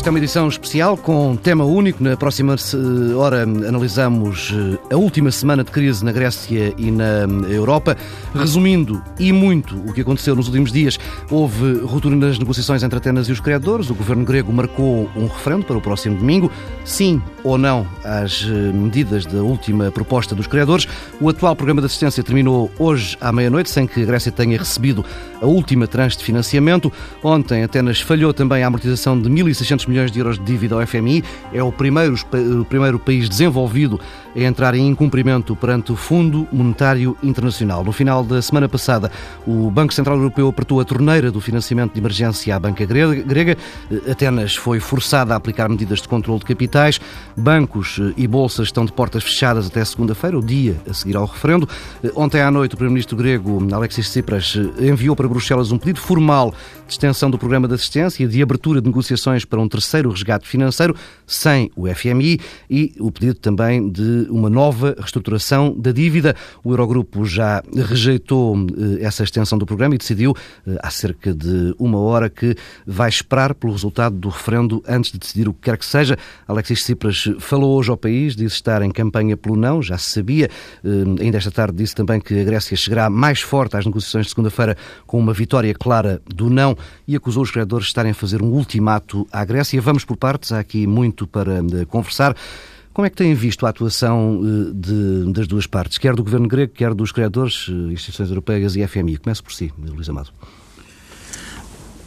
Esta é uma edição especial com tema único. Na próxima hora analisamos eh, a última semana de crise na Grécia e na Europa. Resumindo e muito o que aconteceu nos últimos dias, houve ruptura nas negociações entre Atenas e os credores. O governo grego marcou um referendo para o próximo domingo. Sim ou não às eh, medidas da última proposta dos credores. O atual programa de assistência terminou hoje à meia-noite, sem que a Grécia tenha recebido a última tranche de financiamento. Ontem, Atenas falhou também a amortização de 1.600 milhões de euros de dívida ao FMI. É o primeiro, o primeiro país desenvolvido a entrar em incumprimento perante o Fundo Monetário Internacional. No final da semana passada, o Banco Central Europeu apertou a torneira do financiamento de emergência à banca grega. Atenas foi forçada a aplicar medidas de controle de capitais. Bancos e bolsas estão de portas fechadas até segunda-feira, o dia a seguir ao referendo. Ontem à noite, o primeiro-ministro grego Alexis Tsipras enviou para Bruxelas um pedido formal de extensão do programa de assistência e de abertura de negociações para um terceiro resgate financeiro sem o FMI e o pedido também de uma nova reestruturação da dívida. O Eurogrupo já rejeitou eh, essa extensão do programa e decidiu eh, há cerca de uma hora que vai esperar pelo resultado do referendo antes de decidir o que quer que seja. Alexis Tsipras falou hoje ao país, disse estar em campanha pelo não, já se sabia. Eh, ainda esta tarde disse também que a Grécia chegará mais forte às negociações de segunda-feira com uma vitória clara do não e acusou os credores de estarem a fazer um ultimato à Grécia. Vamos por partes, há aqui muito para conversar. Como é que têm visto a atuação eh, de, das duas partes, quer do governo grego, quer dos credores, eh, instituições europeias e FMI? Começo por si, Luís Amado.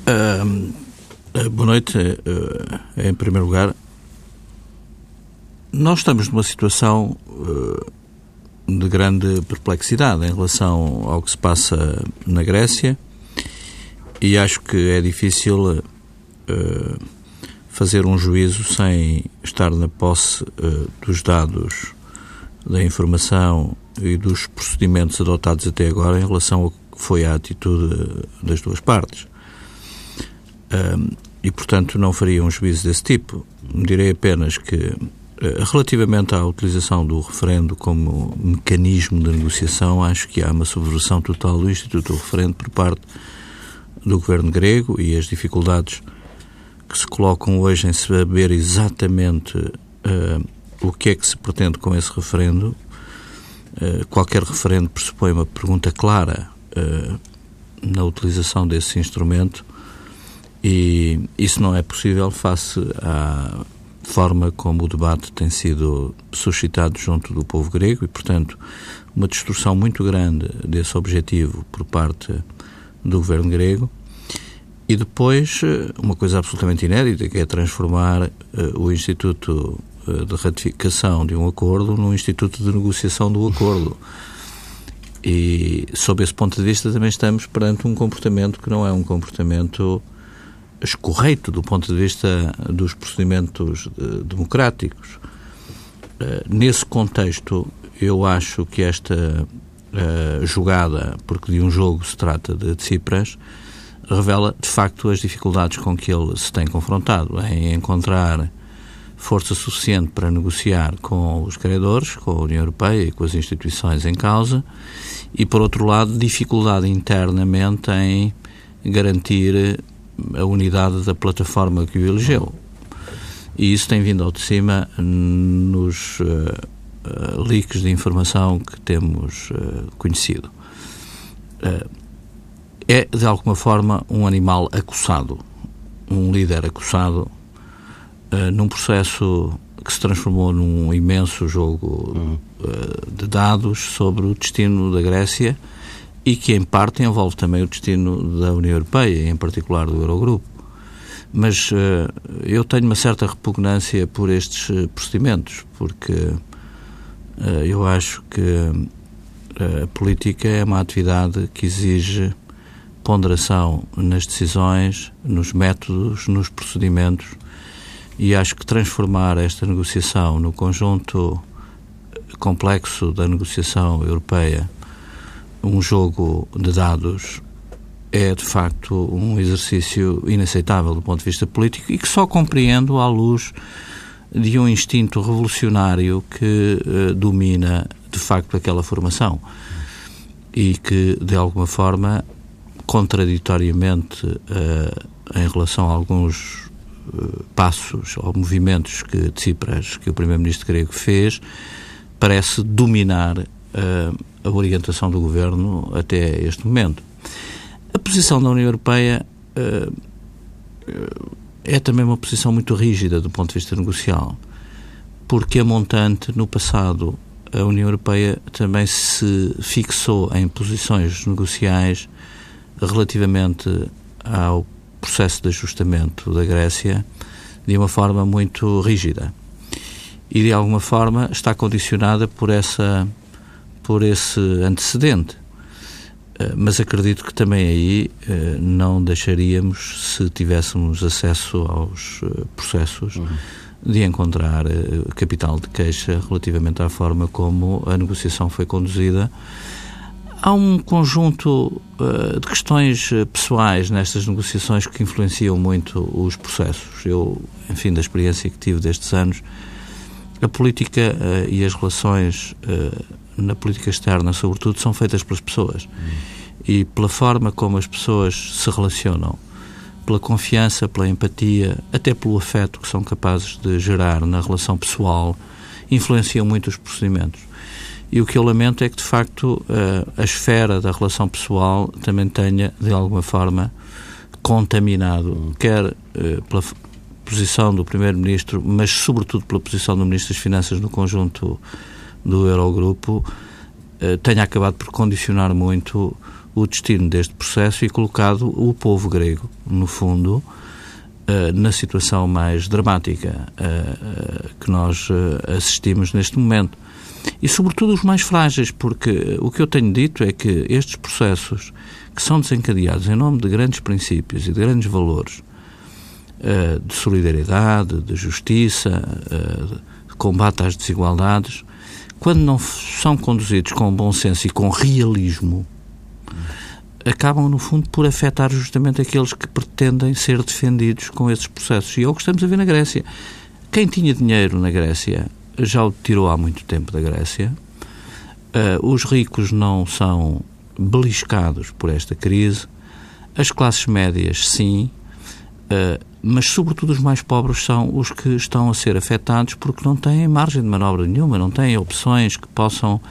Uh, boa noite. Uh, em primeiro lugar, nós estamos numa situação uh, de grande perplexidade em relação ao que se passa na Grécia e acho que é difícil fazer um juízo sem estar na posse uh, dos dados, da informação e dos procedimentos adotados até agora em relação ao que foi a atitude das duas partes. Um, e, portanto, não faria um juízo desse tipo. Direi apenas que, uh, relativamente à utilização do referendo como mecanismo de negociação, acho que há uma subversão total do Instituto do Referendo por parte do governo grego e as dificuldades que se colocam hoje em saber exatamente uh, o que é que se pretende com esse referendo. Uh, qualquer referendo pressupõe uma pergunta clara uh, na utilização desse instrumento e isso não é possível face à forma como o debate tem sido suscitado junto do povo grego e, portanto, uma distorção muito grande desse objetivo por parte do governo grego e depois, eh, uma coisa absolutamente inédita, que é transformar uh, o Instituto uh, de Ratificação de um acordo num Instituto de Negociação do acordo. E, sob esse ponto de vista, também estamos perante um comportamento que não é um comportamento escorreito do ponto de vista dos procedimentos democráticos. nesse contexto, eu acho que esta jogada, porque de um jogo se trata de Tsipras, revela de facto as dificuldades com que ele se tem confrontado em encontrar força suficiente para negociar com os credores, com a União Europeia e com as instituições em causa, e por outro lado, dificuldade internamente em garantir a unidade da plataforma que o elegeu. E isso tem vindo ao de cima nos uh, uh, leaks de informação que temos uh, conhecido é, de alguma forma, um animal acossado, um líder acossado, uh, num processo que se transformou num imenso jogo uhum. uh, de dados sobre o destino da Grécia e que, em parte, envolve também o destino da União Europeia, em particular do Eurogrupo. Mas uh, eu tenho uma certa repugnância por estes procedimentos, porque eu acho que a política é uma atividade que exige ponderação nas decisões, nos métodos, nos procedimentos e acho que transformar esta negociação no conjunto complexo da negociação europeia, um jogo de dados, é de facto um exercício inaceitável do ponto de vista político e que só compreendo à luz de um instinto revolucionário que uh, domina de facto aquela formação e que de alguma forma contraditoriamente uh, em relação a alguns passos ou movimentos que Tsipras, que o primeiro-ministro grego fez, parece dominar uh, a orientação do governo até este momento. A posição da União Europeia é também uma posição muito rígida do ponto de vista negocial, porque a montante, no passado, a União Europeia também se fixou em posições negociais relativamente ao processo de ajustamento da Grécia de uma forma muito rígida. E de alguma forma está condicionada por essa por esse antecedente. Eh, mas acredito que também aí eh, não deixaríamos, se tivéssemos acesso aos eh, processos, uhum. de encontrar capital de queixa relativamente à forma como a negociação foi conduzida. Há um conjunto de questões pessoais nestas negociações que influenciam muito os processos. Eu, enfim, da experiência que tive destes anos, a política e as relações na política externa, sobretudo, são feitas pelas pessoas. E pela forma como as pessoas se relacionam, pela confiança, pela empatia, até pelo afeto que são capazes de gerar na relação pessoal, influenciam muito os procedimentos. E o que eu lamento é que, de facto, a, a esfera da relação pessoal também tenha, de alguma forma, contaminado, quer eh, pela posição do Primeiro-Ministro, mas, sobretudo, pela posição do Ministro das Finanças no conjunto do Eurogrupo eh, tenha acabado por condicionar muito o destino deste processo e colocado o povo grego, no fundo, eh, na situação mais dramática eh, que nós assistimos neste momento. E, sobretudo, os mais frágeis, porque o que eu tenho dito é que estes processos que são desencadeados em nome de grandes princípios e de grandes valores de solidariedade, de justiça, de combate às desigualdades, quando não são conduzidos com bom senso e com realismo, acabam, no fundo, por afetar justamente aqueles que pretendem ser defendidos com esses processos. E é o que estamos a ver na Grécia. Quem tinha dinheiro na Grécia já o tirou há muito tempo da Grécia. Uh, os ricos não são beliscados por esta crise. As classes médias, sim. Uh, mas sobretudo os mais pobres são os que estão a ser afetados porque não têm margem de manobra nenhuma, não têm opções que possam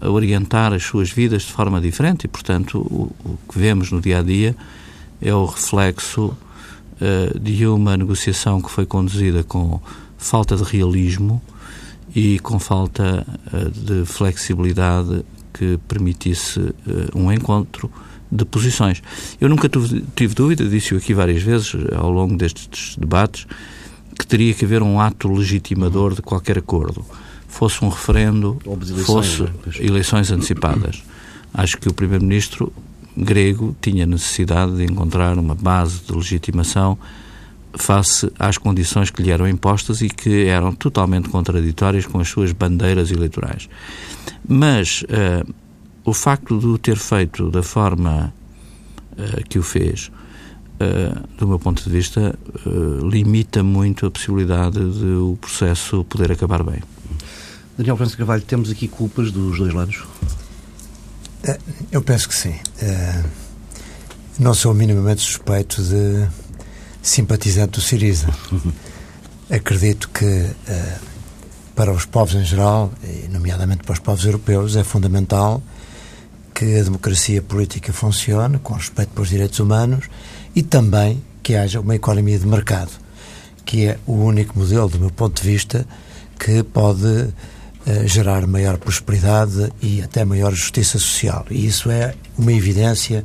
orientar as suas vidas de forma diferente e, portanto, o, o que vemos no dia a dia é o reflexo uh, de uma negociação que foi conduzida com falta de realismo e com falta uh, de flexibilidade que permitisse uh, um encontro de posições. Eu nunca tive, dúvida, disse aqui várias vezes ao longo destes debates, que teria que haver um ato legitimador de qualquer acordo. Fosse um referendo, eleições, fosse né? eleições antecipadas. Acho que o Primeiro-Ministro grego tinha necessidade de encontrar uma base de legitimação face às condições que lhe eram impostas e que eram totalmente contraditórias com as suas bandeiras eleitorais. Mas uh, o facto de o ter feito da forma uh, que o fez, uh, do meu ponto de vista, uh, limita muito a possibilidade de o processo poder acabar bem. Daniel França Carvalho, temos aqui culpas dos dois lados? Eu penso que sim. Não sou minimamente suspeito de simpatizante do Siriza. Acredito que para os povos em geral, e nomeadamente para os povos europeus, é fundamental que a democracia política funcione com respeito pelos direitos humanos e também que haja uma economia de mercado, que é o único modelo, do meu ponto de vista, que pode uh, gerar maior prosperidade e até maior justiça social. E isso é uma evidência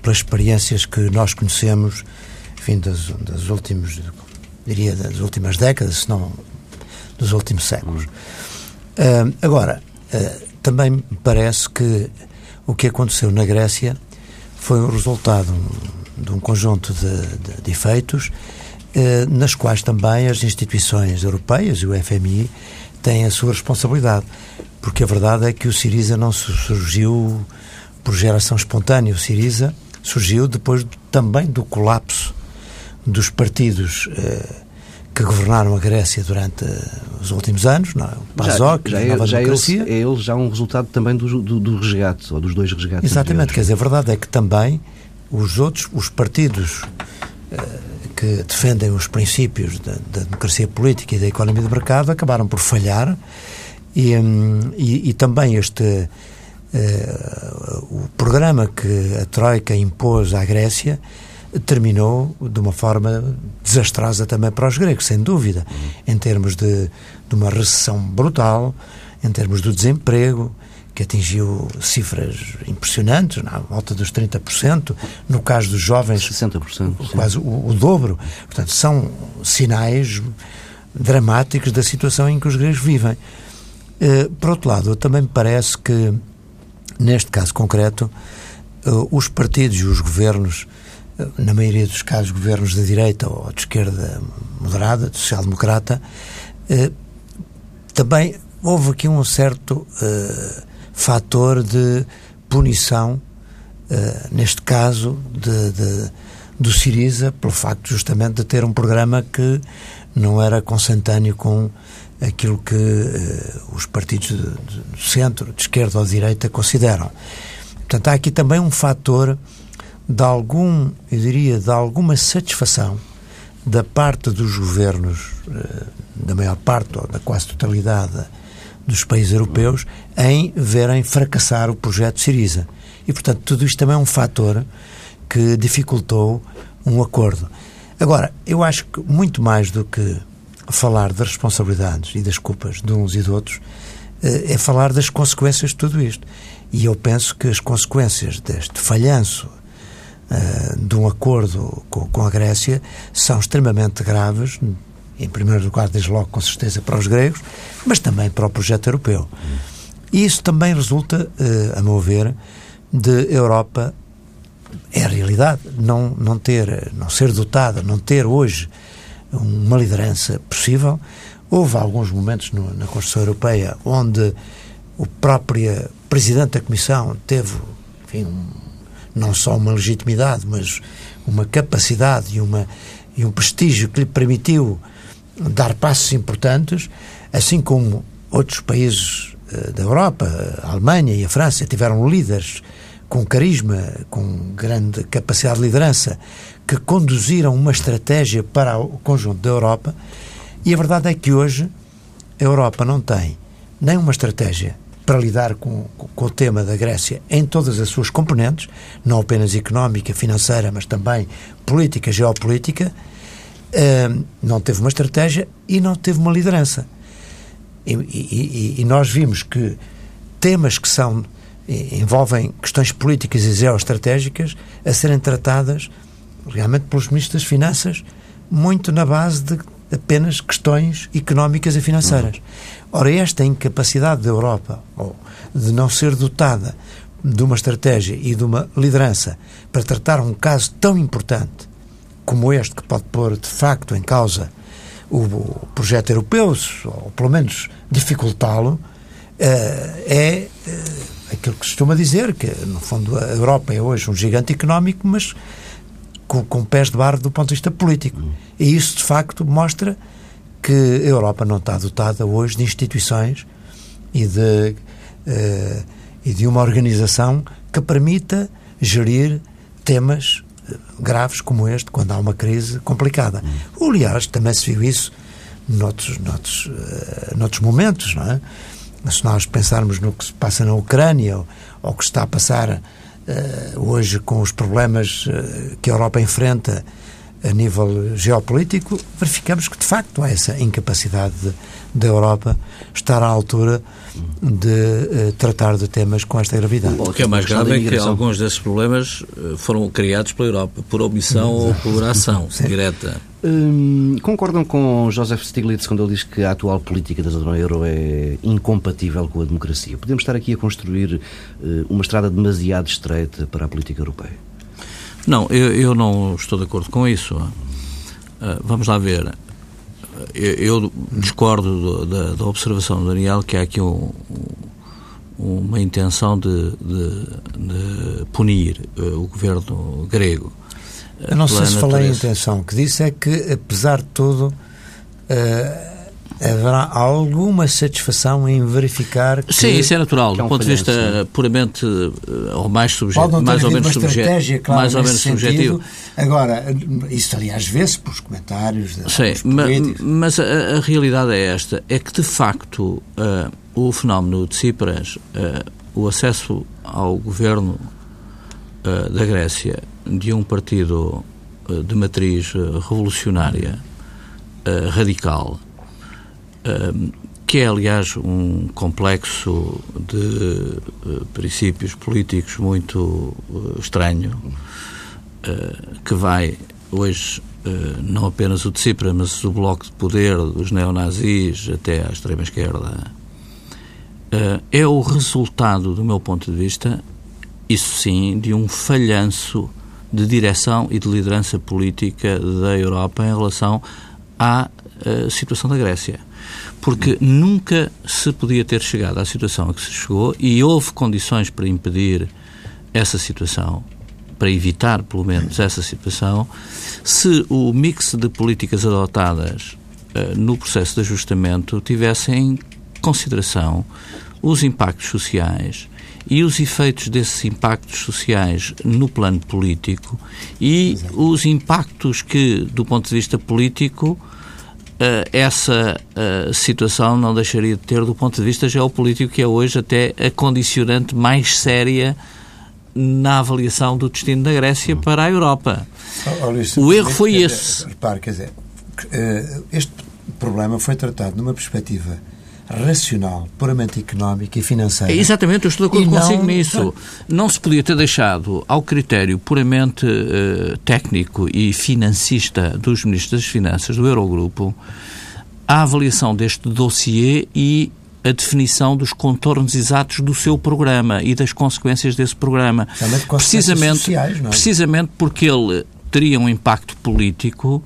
pelas experiências que nós conhecemos, enfim, das, últimas, diria, das últimas décadas, se não dos últimos séculos. Uh, agora, uh, também me parece que o que aconteceu na Grécia foi o resultado de um conjunto de, de, de efeitos, eh, nas quais também as instituições europeias e o FMI têm a sua responsabilidade. Porque a verdade é que o Siriza não surgiu por geração espontânea. O Siriza surgiu depois também do colapso dos partidos eh, que governaram a Grécia durante os últimos anos, não, é? o PASOK, já, já, a Nova já Democracia. É ele já um resultado também do, do, do ou dos dois resgates. Exatamente, quer dizer, a verdade é que também os outros, os partidos que defendem os princípios da, da, democracia política e da economia de mercado acabaram por falhar e, hum, e, e também este uh, o programa que a Troika impôs à Grécia terminou de uma forma desastrosa também para os gregos, sem dúvida, em termos de, de uma recessão brutal, em termos do desemprego, que atingiu cifras impressionantes, na volta dos 30%, no caso dos jovens, 60%, quase o, o, dobro. Portanto, são sinais dramáticos da situação em que os gregos vivem. Uh, por outro lado, também me parece que, neste caso concreto, uh, os partidos e os governos, na maioria dos casos, governos de direita ou de esquerda moderada, de social-democrata, também houve aqui um certo fator de punição, uh, neste caso, de, de, do Siriza, pelo facto justamente de ter um programa que não era consentâneo com aquilo que uh, os partidos do centro, de esquerda ou de direita consideram. Portanto, há aqui também um fator de algum, eu diria, de alguma satisfação da parte dos governos, uh, da maior parte ou da quase totalidade dos países europeus em verem fracassar o projeto Siriza. E, portanto, tudo isto também é um fator que dificultou um acordo. Agora, eu acho que muito mais do que falar das responsabilidades e das culpas de uns e de outros, eh, é falar das consequências de tudo isto. E eu penso que as consequências deste falhanço uh, de um acordo com, com, a Grécia são extremamente graves, em primeiro lugar, desde logo, com certeza, para os gregos, mas também para o projeto europeu. E isso também resulta, eh, a meu ver, de Europa é a realidade não não ter não ser dotada não ter hoje uma liderança possível houve alguns momentos no, na Constituição Europeia onde o próprio presidente da Comissão teve enfim, um, não só uma legitimidade mas uma capacidade e uma e um prestígio que lhe permitiu dar passos importantes, assim como outros países uh, da Europa, a Alemanha e a França, tiveram líderes com carisma, com grande capacidade de liderança, que conduziram uma estratégia para o conjunto da Europa. E a verdade é que hoje a Europa não tem nem uma estratégia para lidar com, com, o tema da Grécia em todas as suas componentes, não apenas económica, financeira, mas também política, geopolítica, uh, não teve uma estratégia e não teve uma liderança. E, e, e, nós vimos que temas que são envolvem questões políticas e geoestratégicas a serem tratadas realmente pelos ministros das Finanças muito na base de apenas questões económicas e financeiras. Uhum. Ora, esta incapacidade da Europa de não ser dotada de uma estratégia e de uma liderança para tratar um caso tão importante como este, que pode pôr de facto em causa o, o projeto europeu, ou pelo menos dificultá-lo, eh, é eh, aquilo que se costuma dizer, que no fundo a Europa é hoje um gigante económico, mas com, com pés de barro do ponto de vista político. E isso de facto mostra que a Europa não está dotada hoje de instituições e de, uh, e de uma organização que permita gerir temas graves como este, quando há uma crise complicada. Hum. Aliás, também se viu isso noutros, noutros, uh, noutros momentos, não é? Se nós pensarmos no que se passa na Ucrânia ou, ou que está a passar uh, hoje com os problemas uh, que a Europa enfrenta a nível geopolítico, verificamos que de facto há essa incapacidade da Europa estar à altura de uh, tratar de temas com esta gravidade. O que é mais grave é que alguns desses problemas eh, foram criados pela Europa, por omissão ou por ação direta. Hum, concordam com Joseph Stiglitz quando ele diz que a atual política da zona euro é incompatível com a democracia? Podemos estar aqui a construir uh, uma estrada demasiado estreita para a política europeia? Não, eu, eu não estou de acordo com isso. Uh, vamos lá ver eu discordo da, da, observação do Daniel que há aqui um, uma intenção de, de, de punir uh, o governo grego. Eu não sei se falei em intenção. O que disse é que, apesar de tudo, uh, haverá alguma satisfação em verificar que... Sim, isso é natural, é um do ponto de vista falhanço, puramente eh, ou mais subjetivo, Pode não ter mais ou menos uma estratégia, subjetivo, claro, mais ou menos sentido. subjetivo. Agora, isso aliás vê-se pelos comentários de Sim, alguns ma- políticos. mas a, a realidade é esta, é que de facto eh, o fenómeno de Cipras, eh, o acesso ao governo eh, da Grécia de um partido de matriz revolucionária radical, que é aliás um complexo de eh, princípios políticos muito eh, estranho, eh, que vai hoje não apenas o de Cipra, mas o bloco de poder dos neonazis até à extrema esquerda, eh, é o resultado, do meu ponto de vista, isso sim, de um falhanço de direção e de liderança política da Europa em relação à situação da Grécia. Porque nunca se podia ter chegado à situação a que se chegou e houve condições para impedir essa situação, para evitar, pelo menos, essa situação, se o mix de políticas adotadas eh, no processo de ajustamento tivessem em consideração os impactos sociais e os efeitos desses impactos sociais no plano político e os impactos que, do ponto de vista político, essa eh, situação não deixaria de ter do ponto de vista geopolítico, que é hoje até a condicionante mais séria na avaliação do destino da Grécia para a Europa. Oh, Luís, O erro foi esse. Repare, quer dizer, eh, este problema foi tratado numa perspectiva racional, puramente económica e financeira. É, exatamente, eu estou de acordo E não- consigo nisso. Não se podia ter deixado ao critério puramente eh, técnico e financista dos ministros das Finanças do Eurogrupo a avaliação deste dossiê e a definição dos contornos exatos do seu programa e das consequências desse programa. Também de consequências sociais, não é? precisamente porque ele teria um impacto político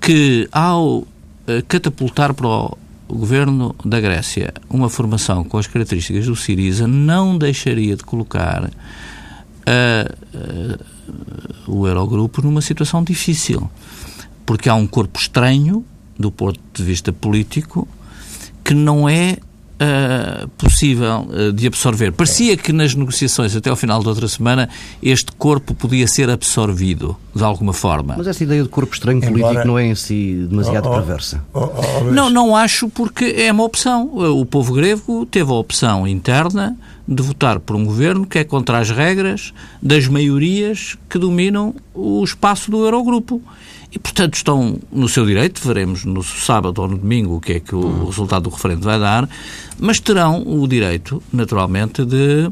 que, ao eh, catapultar para o governo da Grécia uma formação com as características do Siriza, não deixaria de colocar eh, eh, o Eurogrupo numa situação difícil. Porque há um corpo estranho, do ponto de vista político, que não é ah, possível ah, de absorver. Parecia que nas negociações até ao final da outra semana este corpo podia ser absorvido de alguma forma. Mas essa ideia de corpo estranho Embora- político não é em si demasiado Oh, oh, perversa. oh, oh, Luís, Não, não acho porque é uma opção. O povo grego teve a opção interna de votar por um governo que é contra as regras das maiorias que dominam o espaço do Eurogrupo. E, portanto, estão no seu direito, veremos no sábado ou no domingo o que é que o resultado do referendo vai dar, mas terão o direito, naturalmente, de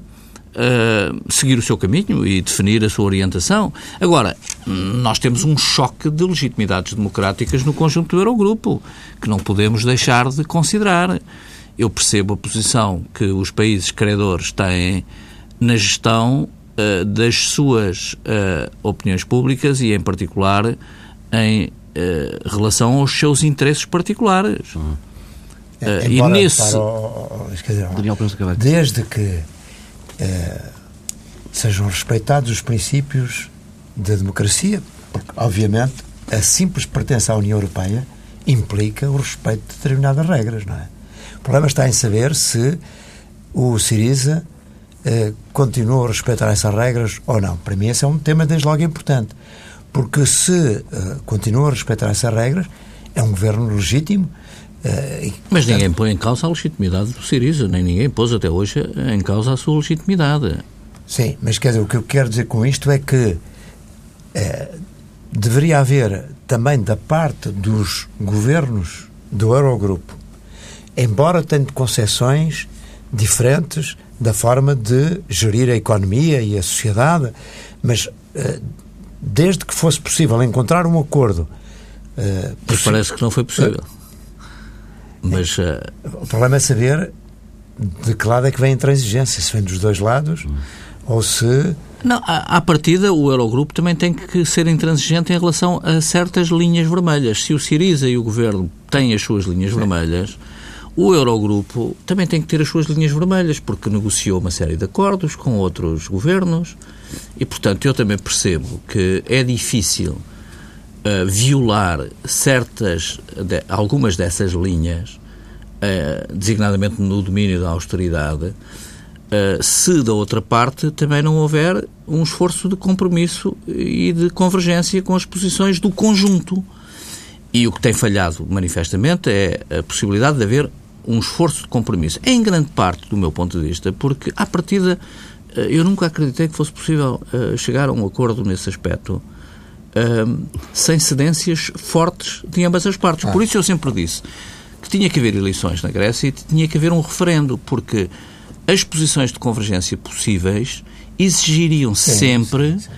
eh, seguir o seu caminho e definir a sua orientação. Agora, nós temos um choque de legitimidades democráticas no conjunto do Eurogrupo, que não podemos deixar de considerar. Eu percebo a posição que os países credores têm na gestão eh, das suas eh, opiniões públicas e, em particular, em eh, relação aos seus interesses particulares. é, eh, e nesse- oh, oh, oh, dizer, Daniel desde que eh, sejam respeitados os princípios da democracia, porque, obviamente, a simples pertença à União Europeia implica o respeito de determinadas regras, não é? O problema está em saber se o Siriza eh, continua a respeitar essas regras ou não. Para mim, esse é um tema desde logo importante, porque se continua a respeitar essas regras, é um governo legítimo. eh, e, Mas ninguém põe em causa a legitimidade do Siriza, nem ninguém pôs até hoje em causa a sua legitimidade. Sim, mas quer dizer, o que eu quero dizer com isto é que eh, deveria haver também da parte dos governos do Eurogrupo, embora tenham concepções diferentes da forma de gerir a economia e a sociedade, mas eh, desde que fosse possível encontrar um acordo. eh, Mas parece que não foi possível. Mas eh, O problema é saber de que lado é que vem a intransigência, se vem dos dois lados ou se não, à, à partida o Eurogrupo também tem que ser intransigente em relação a certas linhas vermelhas. Se o Siriza e o Governo têm as suas linhas vermelhas, o Eurogrupo também tem que ter as suas linhas vermelhas, porque negociou uma série de acordos com outros governos e, portanto, eu também percebo que é difícil uh, violar certas, de, algumas dessas linhas designadamente no domínio da austeridade, se da outra parte também não houver um esforço de compromisso e de convergência com as posições do conjunto. E o que tem falhado manifestamente é a possibilidade de haver um esforço de compromisso. Em grande parte, do meu ponto de vista, porque, à partida, eu nunca acreditei que fosse possível uh, chegar a um acordo nesse aspecto uh, sem cedências fortes de ambas as partes. Ah. Por isso eu sempre disse que tinha que haver eleições na Grécia e tinha que haver um referendo, porque as posições de convergência possíveis exigiriam sim, sempre sim, sim.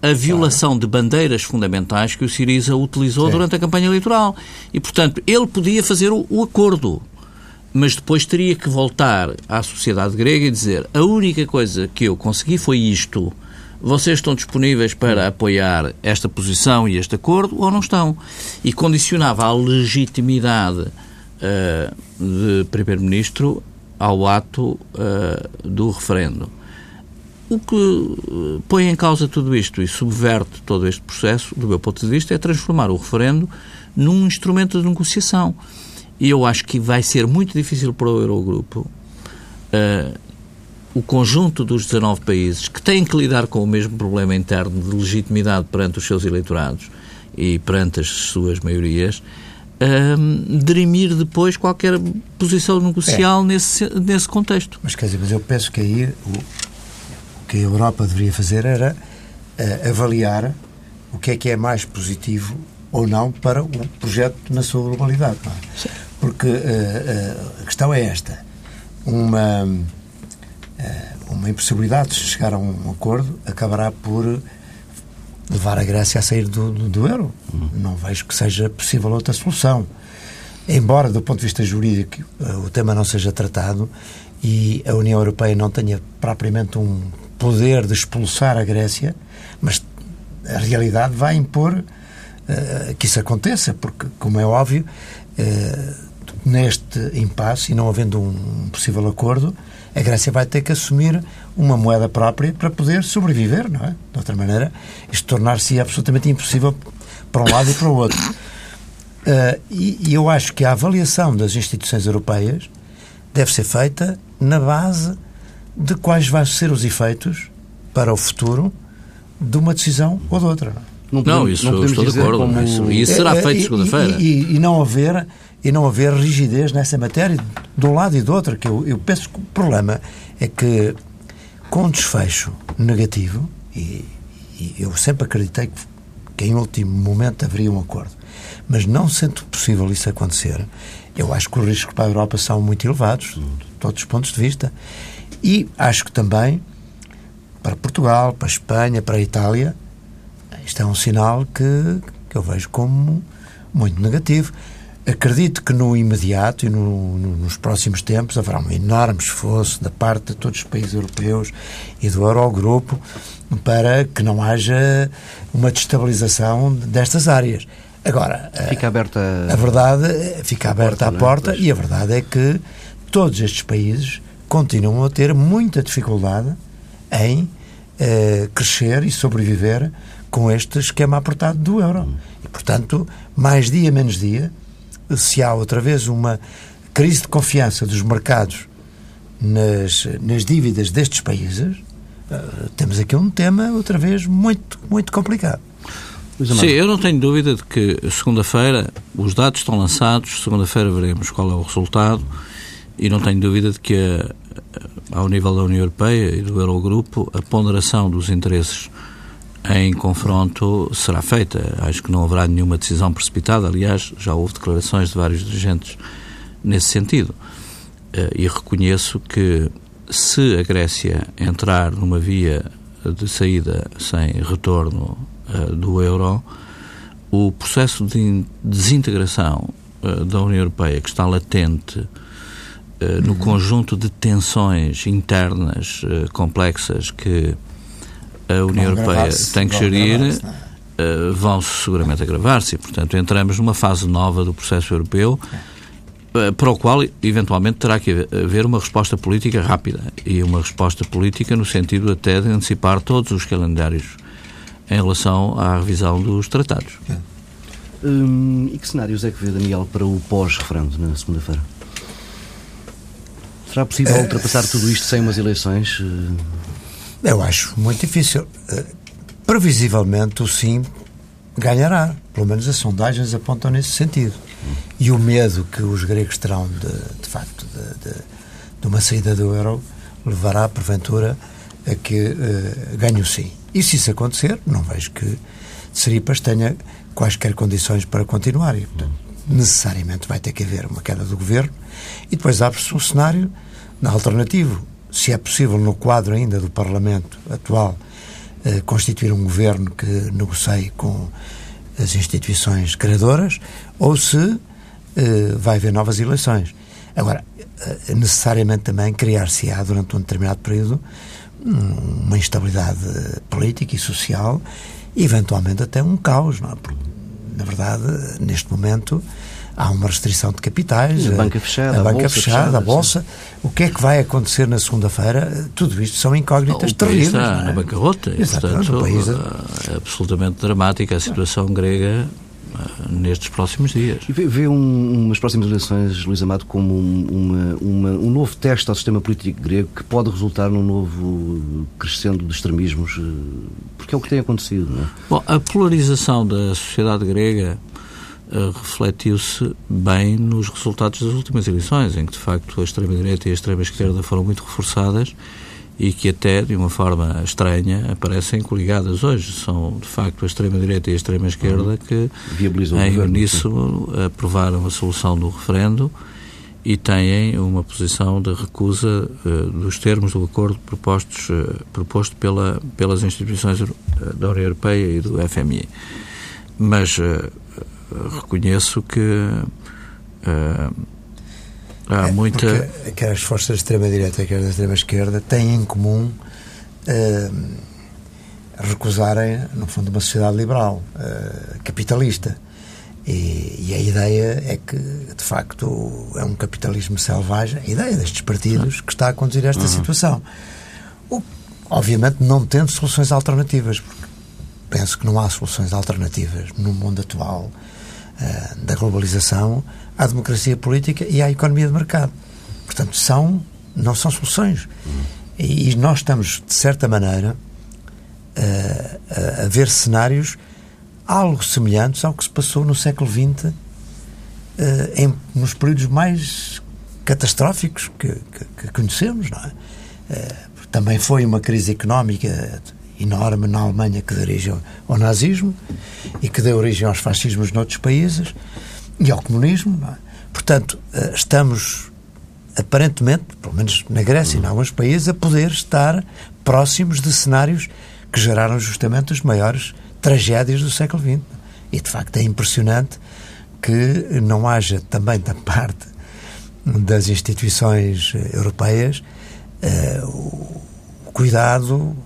a violação claro. de bandeiras fundamentais que o Siriza utilizou durante a campanha eleitoral. E, portanto, ele podia fazer o, o acordo mas depois teria que voltar à sociedade grega e dizer a única coisa que eu consegui foi isto. Vocês estão disponíveis para apoiar esta posição e este acordo ou não estão? E condicionava a legitimidade uh, de Primeiro-Ministro ao ato uh, do referendo. O que eh, põe em causa tudo isto e subverte todo este processo, do meu ponto de vista, é transformar o referendo num instrumento de negociação. E eu acho que vai ser muito difícil para o Eurogrupo uh, o conjunto dos 19 países que têm que lidar com o mesmo problema interno de legitimidade perante os seus eleitorados e perante as suas maiorias, uh, dirimir depois qualquer posição negocial é. nesse, nesse contexto. Mas quer dizer, mas eu penso que aí o, o que a Europa deveria fazer era uh, avaliar o que é que é mais positivo ou não para o projeto na sua globalidade. É? Porque uh, uh, a questão é esta. Uma, uh, uma impossibilidade de chegar a um acordo acabará por levar a Grécia a sair do, do, do euro. Uhum. Não vejo que seja possível outra solução. Embora, do ponto de vista jurídico, o tema não seja tratado e a União Europeia não tenha propriamente um poder de expulsar a Grécia, mas a realidade vai impor uh, que isso aconteça, porque, como é óbvio, uh, neste impasse e não havendo um possível acordo, a Grécia vai ter que assumir uma moeda própria para poder sobreviver, não é? De outra maneira, isto tornar-se absolutamente impossível para um lado e para o outro. Uh, e, e, eu acho que a avaliação das instituições europeias deve ser feita na base de quais vão ser os efeitos para o futuro de uma decisão ou de outra. Não, podemos, não isso não estou de acordo. Como... Isso, isso será é, feito segunda-feira. E, e, e, não haver e não haver rigidez nessa matéria de um lado e do outro. Que eu, eu penso que o problema é que com desfecho negativo, e, e eu sempre acreditei que, que em último momento haveria um acordo, mas não sendo possível isso acontecer, eu acho que os riscos para a Europa são muito elevados, de todos os pontos de vista. E acho que também para Portugal, para a Espanha, para a Itália, isto é um sinal que, que eu vejo como muito negativo. Acredito que no imediato e no, no, nos próximos tempos haverá um enorme esforço da parte de todos os países europeus e do Eurogrupo para que não haja uma destabilização destas áreas. Agora, fica aberta a, verdade fica a aberta porta, a porta é? e a verdade é que todos estes países continuam a ter muita dificuldade em eh, crescer e sobreviver com este esquema apertado do euro. E, portanto, mais dia menos dia, se há outra vez uma crise de confiança dos mercados nas, nas dívidas destes países, uh, temos aqui um tema, outra vez, muito, muito complicado. Sim, eu não tenho dúvida de que segunda-feira os dados estão lançados, segunda-feira veremos qual é o resultado e não tenho dúvida de que a, ao nível da União Europeia e do Eurogrupo a ponderação dos interesses em confronto será feita. Acho que não haverá nenhuma decisão precipitada. Aliás, já houve declarações de vários dirigentes nesse sentido. Eh, e reconheço que se a Grécia entrar numa via de saída sem retorno eh, do euro, o processo de desintegração eh, da União Europeia que está latente no uhum. conjunto de tensões internas complexas que a União Europeia tem que gerir uh, vão seguramente agravar-se. Portanto, entramos numa fase nova do processo europeu uh, para o qual, eventualmente, terá que haver uma resposta política rápida e uma resposta política no sentido até de antecipar todos os calendários em relação à revisão dos tratados. Hum, e que cenários é que vê, Daniel, para o pós-referendo na segunda-feira? Será possível ultrapassar tudo isto sem umas eleições? Eu acho muito difícil. Previsivelmente, o sim ganhará. Pelo menos as sondagens apontam nesse sentido. E o medo que os gregos terão, de, de facto, de, de, de uma saída do euro, levará, porventura, a que uh, ganhe o sim. E se isso acontecer, não vejo que Seripas tenha quaisquer condições para continuar. E, portanto, necessariamente vai ter que haver uma queda do governo e depois abre-se um cenário alternativo. Se é possível, no quadro ainda do Parlamento atual, eh, constituir um governo que negocie com as instituições criadoras ou se eh, vai haver novas eleições. Agora, eh, necessariamente também criar-se-á durante um determinado período uma instabilidade política e social e eventualmente até um caos, não é? Porque, na verdade, neste momento há uma restrição de capitais, a banca fechada, a, banca bolsa fechada, fechada, a bolsa. Sim. O que é que vai acontecer na segunda-feira? Tudo isto são incógnitas o terríveis. Está é? na bancarrota, e, portanto, país... é absolutamente dramática a situação grega nestes próximos dias. E vê, vê um, umas próximas eleições, Luís Amado, como um, uma, uma, um novo teste ao sistema político grego que pode resultar num novo crescendo de extremismos, eh, porque é o que tem acontecido, não é? Bom, a polarização da sociedade grega uh, refletiu-se bem nos resultados das últimas eleições, em que, de facto, a extrema-direita e a extrema-esquerda foram muito reforçadas e que até, de uma forma estranha, aparecem coligadas hoje. São, de facto, a extrema-direita e a extrema-esquerda uhum. que, Viabilizam em uníssono, aprovaram a solução do referendo e têm uma posição de recusa uh, dos termos do acordo propostos, uh, proposto pela, pelas instituições da União Europeia e do FMI. Mas uh, reconheço que Há é, muita. Quer as forças da extrema-direita, quer da extrema-esquerda, têm em comum uh, recusarem, no fundo, uma sociedade liberal, uh, capitalista. E, e, a ideia é que, de facto, é um capitalismo selvagem, a ideia destes partidos, que está a conduzir a esta uhum. situação. O, obviamente, não tendo soluções alternativas, porque penso que não há soluções alternativas no mundo atual uh, da globalização à democracia política e à economia de mercado. Portanto, são, não são soluções. E, nós estamos, de certa maneira, a, a, ver cenários algo semelhantes ao que se passou no século XX, eh, em, nos períodos mais catastróficos que, que, que conhecemos. Não é? Eh, também foi uma crise económica enorme na Alemanha que deu origem ao nazismo e que deu origem aos fascismos noutros países e ao comunismo. É? Portanto, eh, estamos aparentemente, pelo menos na Grécia e em alguns países, a poder estar próximos de cenários que geraram justamente as maiores tragédias do século XX. E, de facto, é impressionante que não haja também da parte das instituições europeias uh, o cuidado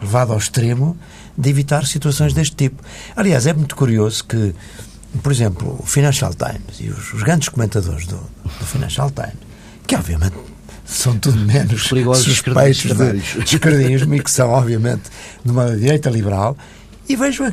levado ao extremo de evitar situações deste tipo. Aliás, é muito curioso que por exemplo, o Financial Times e os, os grandes comentadores do, do, Financial Times, que obviamente são tudo menos suspeitos de, de esquerdismo e que são, obviamente, de uma direita liberal, e vejo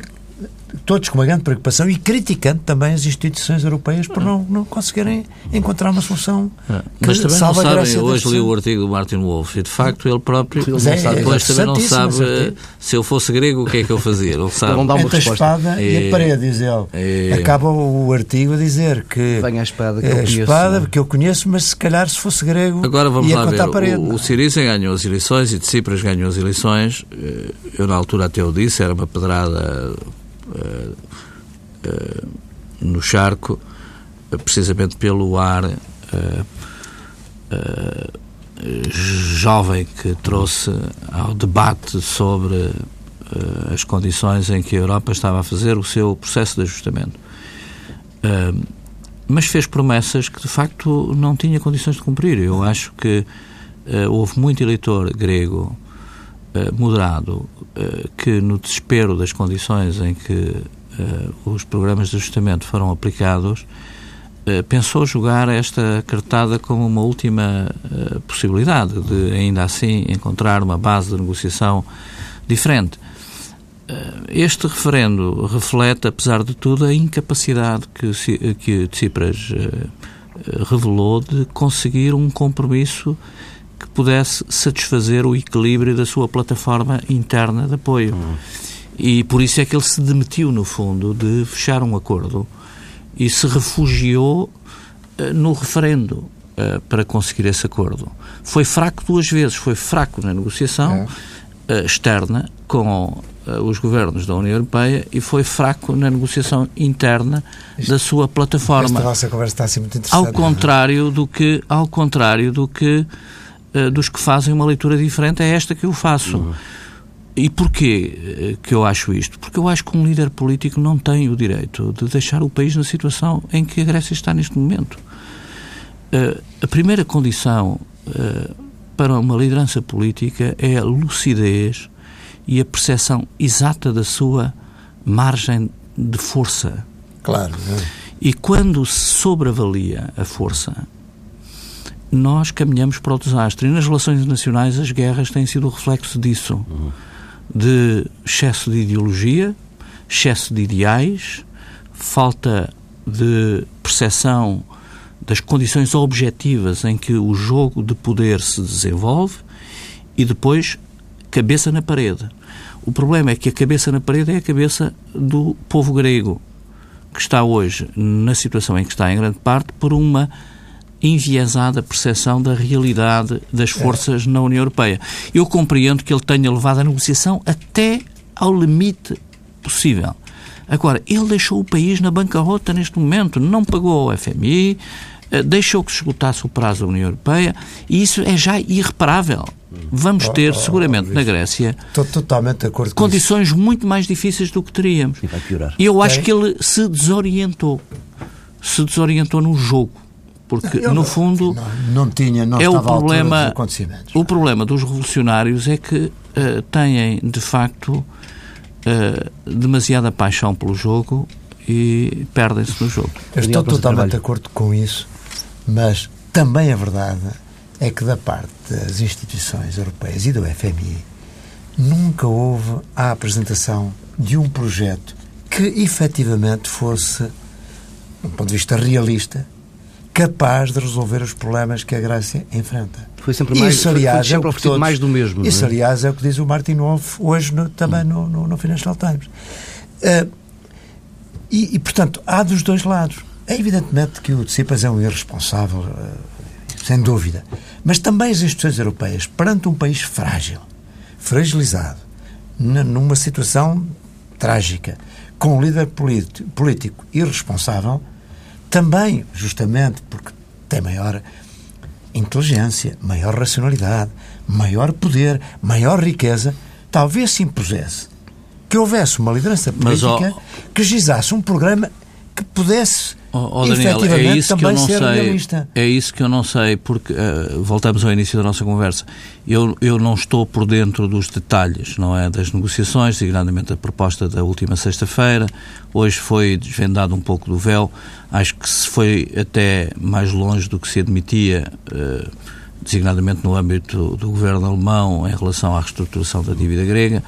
todos com uma grande preocupação e criticando também as instituições europeias por não, não conseguirem encontrar uma solução é. Mas também não sabem, hoje li o artigo do Martin Wolf e de facto ele próprio ele é, sabe, é, também não sabe eh, se eu fosse grego o que é que eu fazia, não sabe. Não dá uma Entre resposta. a espada é, e a parede, diz ele. É, Acaba o artigo a dizer que Venha a espada que eu conheço. espada que eu conheço, mas se calhar se fosse grego Agora vamos lá ver, a parede. O, o Siriza ganhou as eleições e Tsipras ganhou as eleições eh, eu na altura até o disse, era uma pedrada no charco, uh, precisamente pelo ar jovem que trouxe ao debate sobre as condições em que a Europa estava a fazer o seu processo de ajustamento. mas fez promessas que de facto não tinha condições de cumprir. Eu acho que houve muito eleitor grego moderado que, no desespero das condições em que uh, os programas de ajustamento foram aplicados, pensou jogar esta cartada como uma última possibilidade de, ainda assim, encontrar uma base de negociação diferente. Este referendo reflete, apesar de tudo, a incapacidade que, que Tsipras revelou de conseguir um compromisso pudesse satisfazer o equilíbrio da sua plataforma interna de apoio. E por isso é que ele se demitiu, no fundo, de fechar um acordo e se refugiou uh, no referendo uh, para conseguir esse acordo. Foi fraco duas vezes. Foi fraco na negociação é. uh, externa com os governos da União Europeia e foi fraco na negociação interna Isto, da sua plataforma. Esta nossa conversa está assim muito interessante. Ao contrário do que, ao contrário do que dos que fazem uma leitura diferente, é esta que eu faço. Uhum. E porquê eh, que eu acho isto? Porque eu acho que um líder político não tem o direito de deixar o país na situação em que a Grécia está neste momento. Uh, a primeira condição uh, para uma liderança política é a lucidez e a percepção exata da sua margem de força. Claro. É. E quando se sobreavalia a força, nós caminhamos para o desastre. E nas relações internacionais as guerras têm sido o reflexo disso. De excesso de ideologia, excesso de ideais, falta de percepção das condições objetivas em que o jogo de poder se desenvolve e depois cabeça na parede. O problema é que a cabeça na parede é a cabeça do povo grego, que está hoje na situação em que está, em grande parte, por uma enviesada percepção da realidade das forças é. na União Europeia. Eu compreendo que ele tenha levado a negociação até ao limite possível. Agora, ele deixou o país na bancarrota neste momento, não pagou ao FMI, eh, deixou que se esgotasse o prazo da União Europeia e isso é já irreparável. Vamos ter, oh, oh, seguramente, oh, na Grécia, Estou totalmente de acordo condições muito mais difíceis do que teríamos. E vai piorar. E eu acho que ele se desorientou. Se desorientou no jogo porque eu, no fundo não, não tinha não é o problema o problema dos revolucionários é que uh, têm de facto uh, demasiada paixão pelo jogo e perdem-se no jogo. Eu estou totalmente de acordo com isso, mas também a verdade é que da parte das instituições europeias e do FMI nunca houve a apresentação de um projeto que efetivamente fosse, de um ponto de vista realista, capaz de resolver os problemas que a Grécia enfrenta. Foi sempre mais, isso, aliás, foi, foi sempre é todos, mais do mesmo. Isso, é? aliás, é o que diz o Martin Wolf hoje no, também hum. no, no, no, Financial Times. Uh, e, e, portanto, há dos dois lados. É evidentemente que o Tsipras é um irresponsável, uh, sem dúvida. Mas também as instituições europeias, perante um país frágil, fragilizado, numa situação trágica, com um líder político irresponsável, também, justamente porque tem maior inteligência, maior racionalidade, maior poder, maior riqueza, talvez se impusesse que houvesse uma liderança política Mas, oh, que gizasse um programa que pudesse Oh, oh Daniel, é isso que eu não sei. Realista. É isso que eu não sei, porque uh, voltamos ao início da nossa conversa. Eu, eu não estou por dentro dos detalhes, não é, das negociações, designadamente a proposta da última sexta-feira. Hoje foi desvendado um pouco do véu. Acho que se foi até mais longe do que se admitia. Uh, designadamente no âmbito do governo alemão em relação à reestruturação da dívida grega.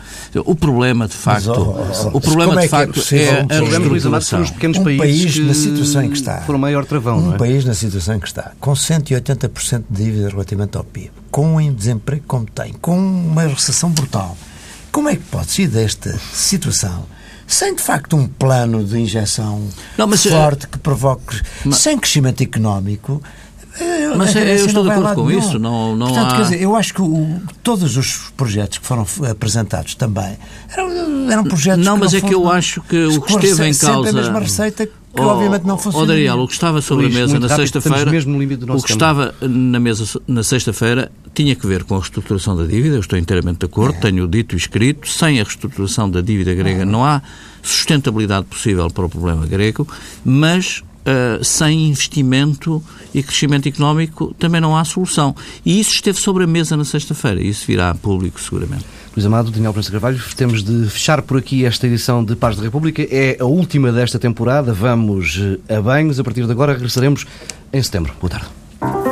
O problema, de facto, Mas, oh, oh, o problema de é, é facto é, é, a reestruturação. Os pequenos um país na situação em que está. Foram maior travão, um é? país na situação em que está, com 180% de dívida relativamente ao PIB, com um desemprego como tem, com uma recessão brutal. Como é que pode ser desta situação sem de facto um plano de injeção não, mas, forte que provoque, mas, sem crescimento económico, mas eu, eu estou de acordo com nenhum. isso. Não, não Portanto, há... quer dizer, eu acho que o, todos os projetos que foram apresentados também eram, eram projetos. Não, mas é que eu acho que o que esteve em causa. a mesma receita que oh, obviamente não funciona. Oh, Daniel, o que estava sobre a mesa na sexta-feira. O que estava na mesa na sexta-feira tinha que ver com a reestruturação da dívida. Eu estou inteiramente de acordo, é. tenho dito e escrito. Sem a reestruturação da dívida grega não há sustentabilidade possível para o problema grego, mas uh, sem investimento e crescimento económico também não há solução. E isso esteve sobre a mesa na sexta-feira e isso virá a público seguramente. Luís Amado, Daniel Prensa Carvalho, temos de fechar por aqui esta edição de Paz da República. É a última desta temporada. Vamos eh, a banhos. A partir de agora regressaremos em setembro. Boa tarde.